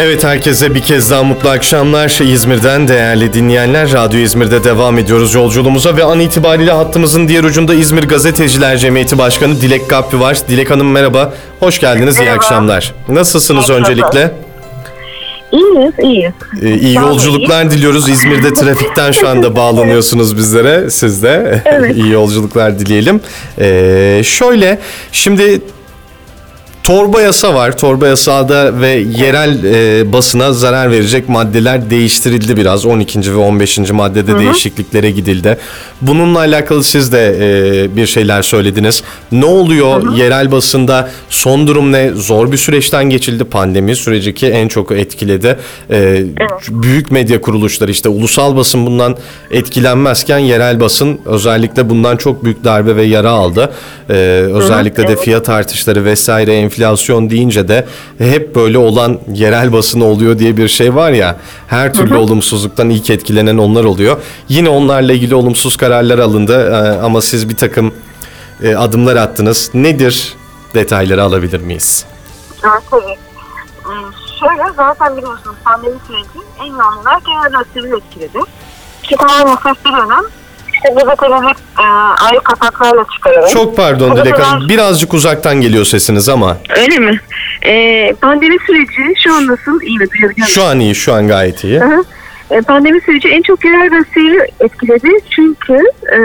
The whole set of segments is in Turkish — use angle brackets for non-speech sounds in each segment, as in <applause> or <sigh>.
Evet herkese bir kez daha mutlu akşamlar. İzmir'den değerli dinleyenler, Radyo İzmir'de devam ediyoruz yolculuğumuza ve an itibariyle hattımızın diğer ucunda İzmir Gazeteciler Cemiyeti Başkanı Dilek Kapri var. Dilek Hanım merhaba, hoş geldiniz, iyi Merhaba. akşamlar. Nasılsınız Merhaba. öncelikle? İyiyiz, iyiyiz. Ee, iyi olun, yolculuklar diliyoruz. İzmir'de trafikten şu anda <laughs> bağlanıyorsunuz bizlere. Siz de <laughs> Evet. iyi yolculuklar dileyelim. Ee, şöyle, şimdi torba yasa var. Torba yasada ve yerel e, basına zarar verecek maddeler değiştirildi biraz. 12. ve 15. maddede değişikliklere gidildi. Bununla alakalı siz de e, bir şeyler söylediniz. Ne oluyor yerel basında? Son durum ne? Zor bir süreçten geçildi. Pandemi süreci ki en çok etkiledi. E, Büyük medya kuruluşları işte ulusal basın bundan etkilenmezken yerel basın özellikle bundan çok büyük darbe ve yara aldı. E, özellikle de evet. fiyat artışları vesaire enflasyon deyince de hep böyle olan yerel basın oluyor diye bir şey var ya. Her türlü olumsuzluktan ilk etkilenen onlar oluyor. Yine onlarla ilgili olumsuz kararlar alındı e, ama siz bir takım e, adımlar attınız. Nedir? Detayları alabilir miyiz? Evet, tabii. Ee, şöyle zaten biliyorsunuz pandemi süreci en yoğun olarak genel etkiledi. Ki tamamen sesli dönem işte gazeteleri e, ayrı kapaklarla çıkarıyor. Çok pardon Dilek Hanım. Birazcık uzaktan geliyor sesiniz ama. Öyle mi? Ee, pandemi süreci şu an nasıl? İyi mi? Duyabiliyor Şu an iyi, şu an gayet iyi. Hı hı. E, Pandemi süreci en çok yerel gazeteyi etkiledi. Çünkü e,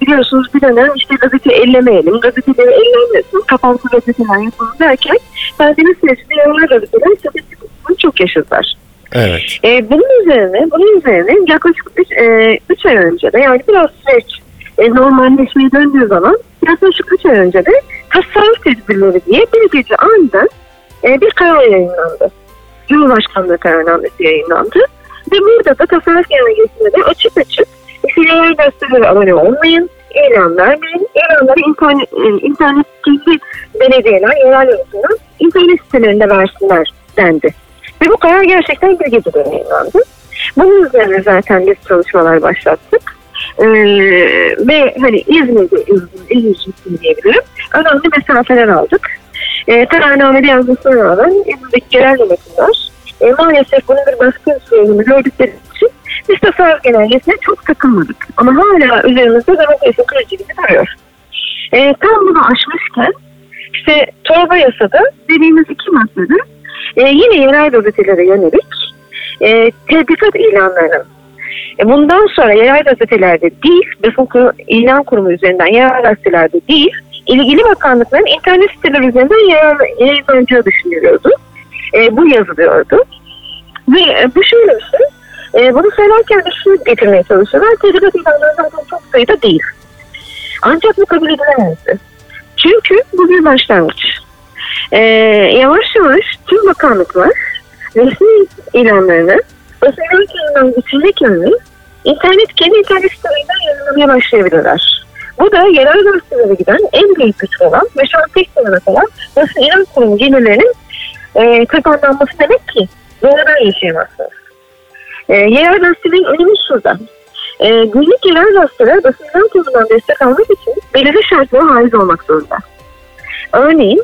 biliyorsunuz bir dönem işte gazete ellemeyelim, gazeteleri ellenmesin, kapansın gazeteler yapalım derken pandemi sürecinde yerel gazeteler statistik çok yaşadılar. Evet. E, bunun üzerine, bunun üzerine yaklaşık 3 ay önce de yani biraz süreç e, normalleşmeye döndüğü zaman yaklaşık 3 ay önce de tasarruf tedbirleri diye bir gece aniden e, bir karar yayınlandı. Cumhurbaşkanlığı kararnamesi yayınlandı. Ve burada da tasarruf genelgesinde de açık açık yerel gazetelere abone olmayın, ilan ilanları internet, e, internet kendi belediyeler, yerel yönetimler internet sitelerinde versinler dendi. Ve bu karar gerçekten bir gecede yayınlandı. Bunun üzerine zaten biz çalışmalar başlattık. Ee, ve hani İzmir'de İzmir, İzmir'de diyebilirim. Önemli mesafeler aldık. Ee, kararnamede yazmasına rağmen İzmir'deki yerel yönetimler e, maalesef bunun bir baskı unsurunu gördükleri için biz tasarruf genelgesine çok takılmadık. Ama hala üzerimizde demokrasi kırıcı gibi duruyor. E, tam bunu aşmışken işte torba yasada dediğimiz iki maddede e, yine yerel gazetelere yönelik e, tebligat ilanlarının e, bundan sonra yerel gazetelerde değil, basın ilan kurumu üzerinden yerel gazetelerde değil, ilgili bakanlıkların internet siteleri üzerinden yayın- yayınlanacağı düşünülüyordu. E, bu yazılıyordu. Ve e, bu şöyle bir şey, e, bunu söylerken de şunu getirmeye çalışıyorlar, tebligat ilanları zaten çok sayıda değil. Ancak bu kabul edilemezdi. Çünkü bu bir başlangıç. Ee, yavaş yavaş bakanlıklar resmi ilanlarını ilanlarından geçirmek yerine internet kendi internet sitelerinden yayınlamaya başlayabilirler. Bu da yerel gazetelere giden en büyük güç olan ve şu an tek sınırına kadar basın ilan kurumu gelirlerinin e, kapanlanması demek ki doğrudan yaşayamazsınız. E, yerel gazetelerin önemi şurada. E, günlük yerel gazeteler basın ilan kurumundan destek almak için belirli şartlara haiz olmak zorunda. Örneğin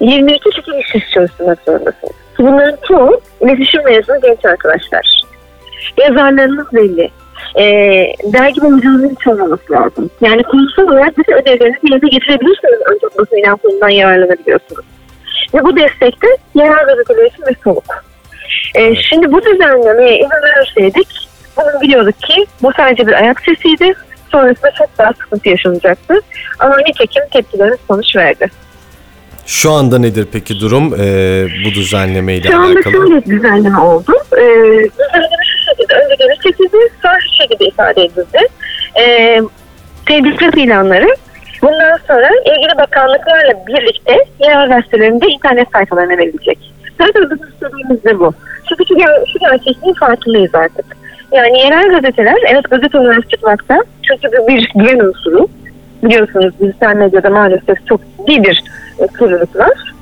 22 kişi işsiz çalıştırmak zorundasınız. Bunların çoğu iletişim mezunu genç arkadaşlar. Yazarlarınız belli. E, dergi bulucunuzun hiç olmaması lazım. Yani kurumsal olarak bütün ödevlerinizi yerine getirebilirsiniz ancak basın ilan kurumundan yararlanabiliyorsunuz. Ve bu destekte yerel gazeteler için bir soluk. E, Şimdi bu düzenlemeye izin verirseydik bunu biliyorduk ki bu sadece bir ayak sesiydi. Sonrasında çok daha sıkıntı yaşanacaktı. Ama nitekim tepkilerimiz sonuç verdi. Şu anda nedir peki durum e, bu düzenleme ile Şu anda alakalı? şöyle bir düzenleme oldu. Ee, düzenleme şu şekilde, önce geri çekildi, sonra şu şekilde ifade edildi. Ee, tebligat ilanları bundan sonra ilgili bakanlıklarla birlikte yerel gazetelerinde internet sayfalarına verilecek. Zaten bizim istediğimiz de bu. Çünkü şu, ger- şu gerçekliğin farkındayız artık. Yani yerel gazeteler evet gazete olarak çıkmakta. Çünkü bu bir güven unsuru. Biliyorsunuz dijital medyada maalesef çok ciddi bir kirlilik var.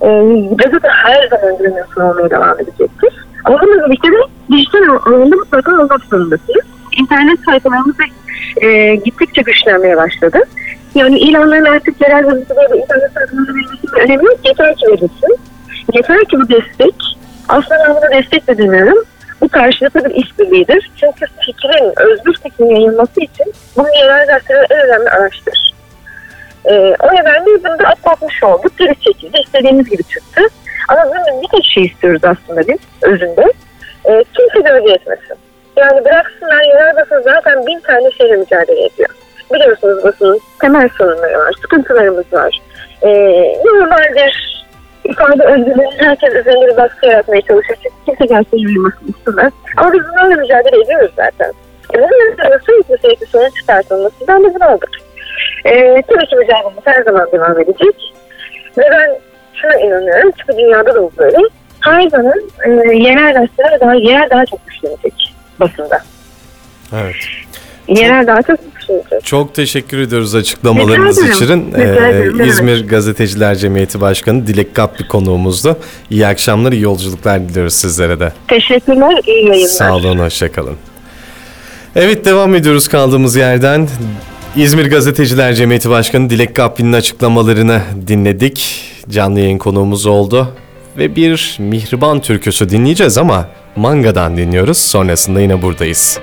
E, gazete her zaman unsuru olmaya devam edecektir. Ama bununla birlikte de dijital alanda mutlaka olmak zorundasınız. İnternet sayfalarımız da e, gittikçe güçlenmeye başladı. Yani ilanların artık yerel gazetelerde internet sayfalarında verilmesinin önemi yok. Yeter ki verilsin. Yeter ki bu destek Aslında ben buna destek de demiyorum. Bu karşılıklı bir işbirliğidir. Çünkü fikrin, özgür fikrin yayılması için bunu yerel gazeteler en önemli araçtır. Ee, o nedenle bunu da atlatmış olduk. Geri çekildi. İstediğimiz gibi çıktı. Ama bunun bir tek şey istiyoruz aslında biz özünde. Ee, kimse gölge etmesin. Yani bıraksınlar yerel basın zaten bin tane şeyle mücadele ediyor. Biliyorsunuz basının temel sorunları var, sıkıntılarımız var. Ee, normaldir ifade özgürlüğünün herkes üzerinde bir baskı yaratmaya çalışır. Çünkü kimse gerçeği yayılmasını istemez. Ama biz bunlarla mücadele ediyoruz zaten. E bunun üzerine sürekli sürekli sorun çıkartılması ben de bunu aldık. Ee, tabii mücadelemiz her zaman devam edecek. Ve ben şuna inanıyorum çünkü dünyada da bu böyle. Her zaman e, yerel gazeteler daha, yerel daha çok güçlenecek basında. Evet. Yerel daha çok. Çok teşekkür ediyoruz açıklamalarınız Rica için. Rica Ee, ederim, İzmir Gazeteciler Cemiyeti Başkanı Dilek Kaplı konuğumuzdu. İyi akşamlar, iyi yolculuklar diliyoruz sizlere de. Teşekkürler, iyi yayınlar. Sağ olun, hoşçakalın. Evet devam ediyoruz kaldığımız yerden. İzmir Gazeteciler Cemiyeti Başkanı Dilek Kapli'nin açıklamalarını dinledik. Canlı yayın konuğumuz oldu. Ve bir Mihriban türküsü dinleyeceğiz ama Manga'dan dinliyoruz. Sonrasında yine buradayız.